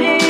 me.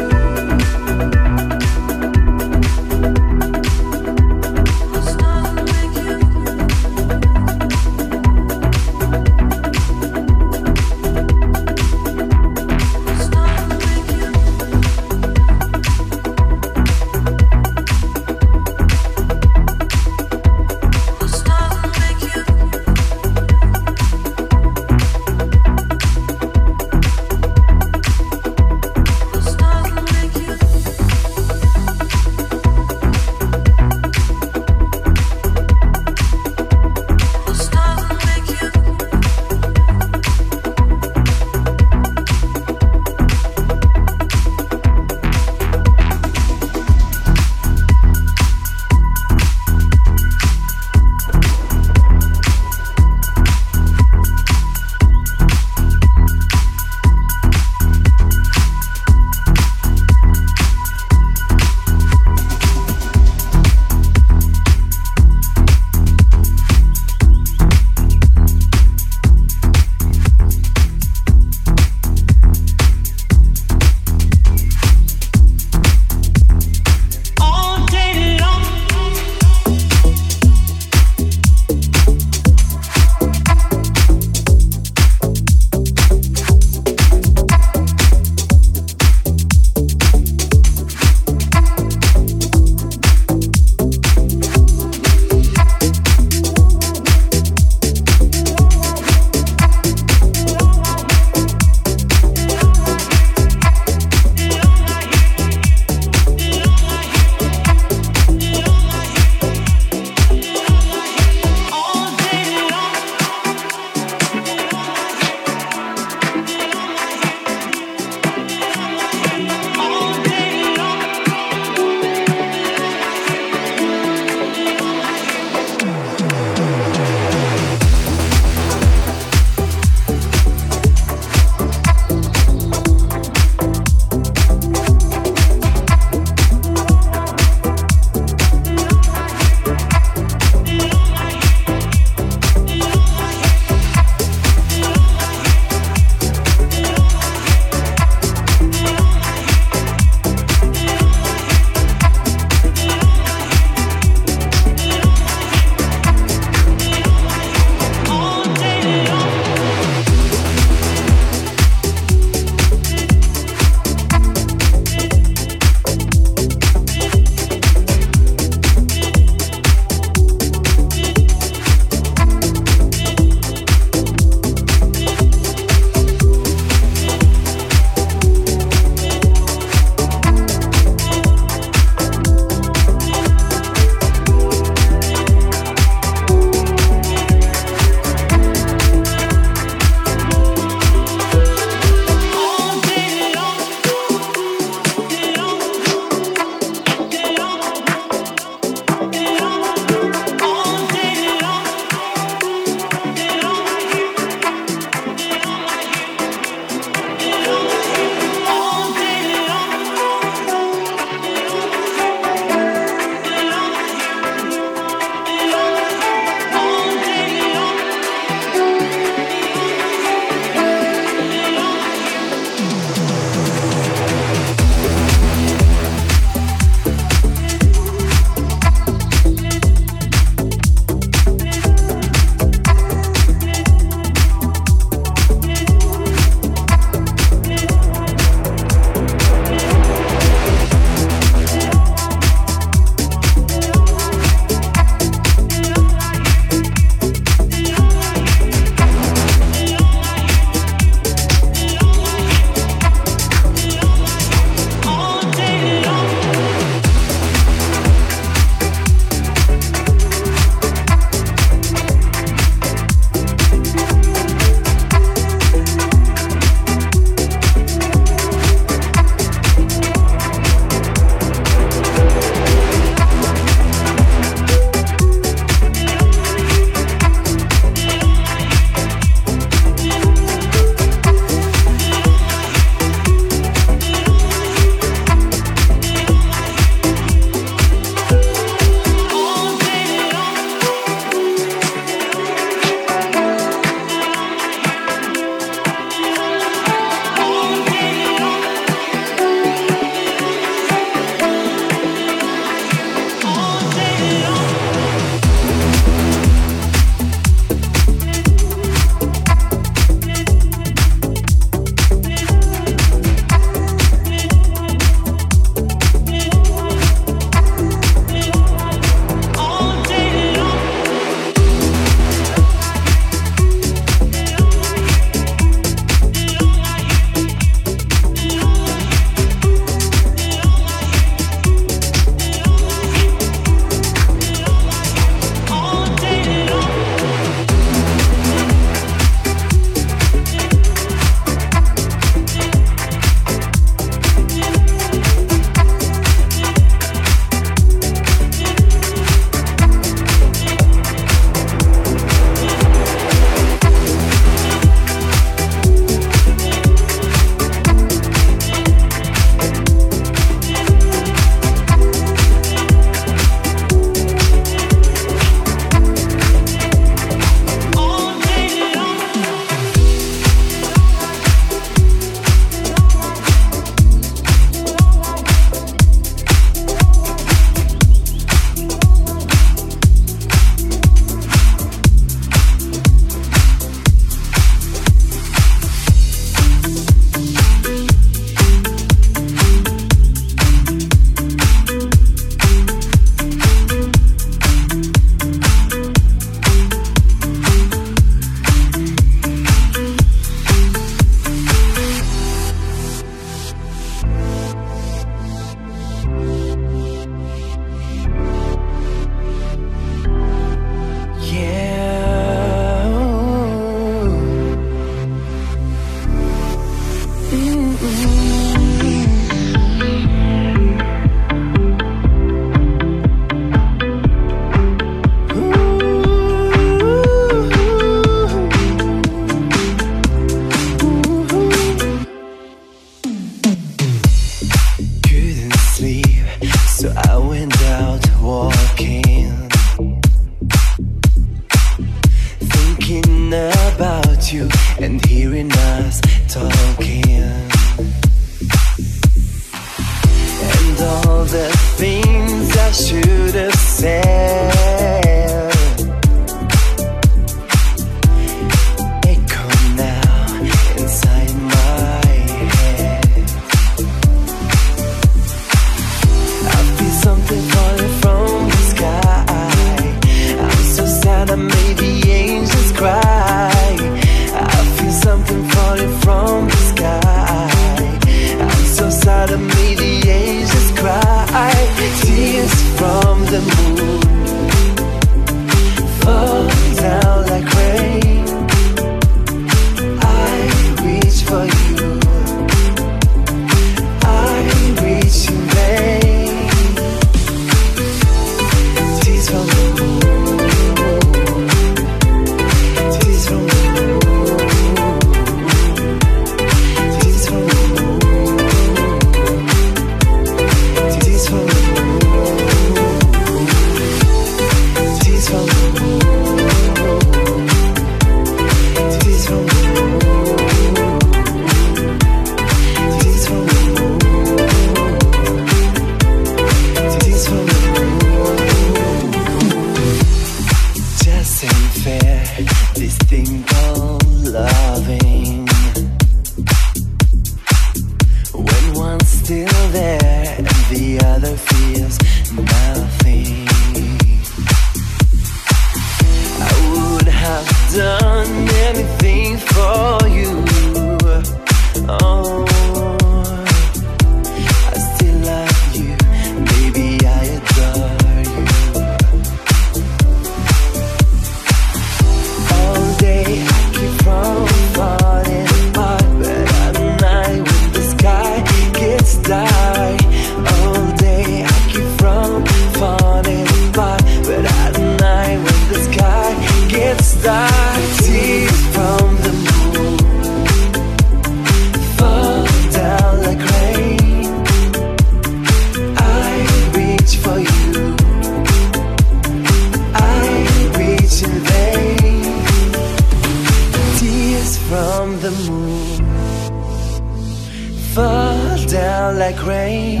down like rain.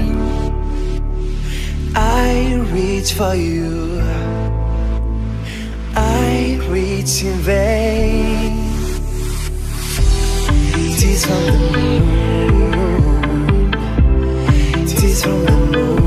I reach for you. I reach in vain. Tears from the moon. Tears from the moon.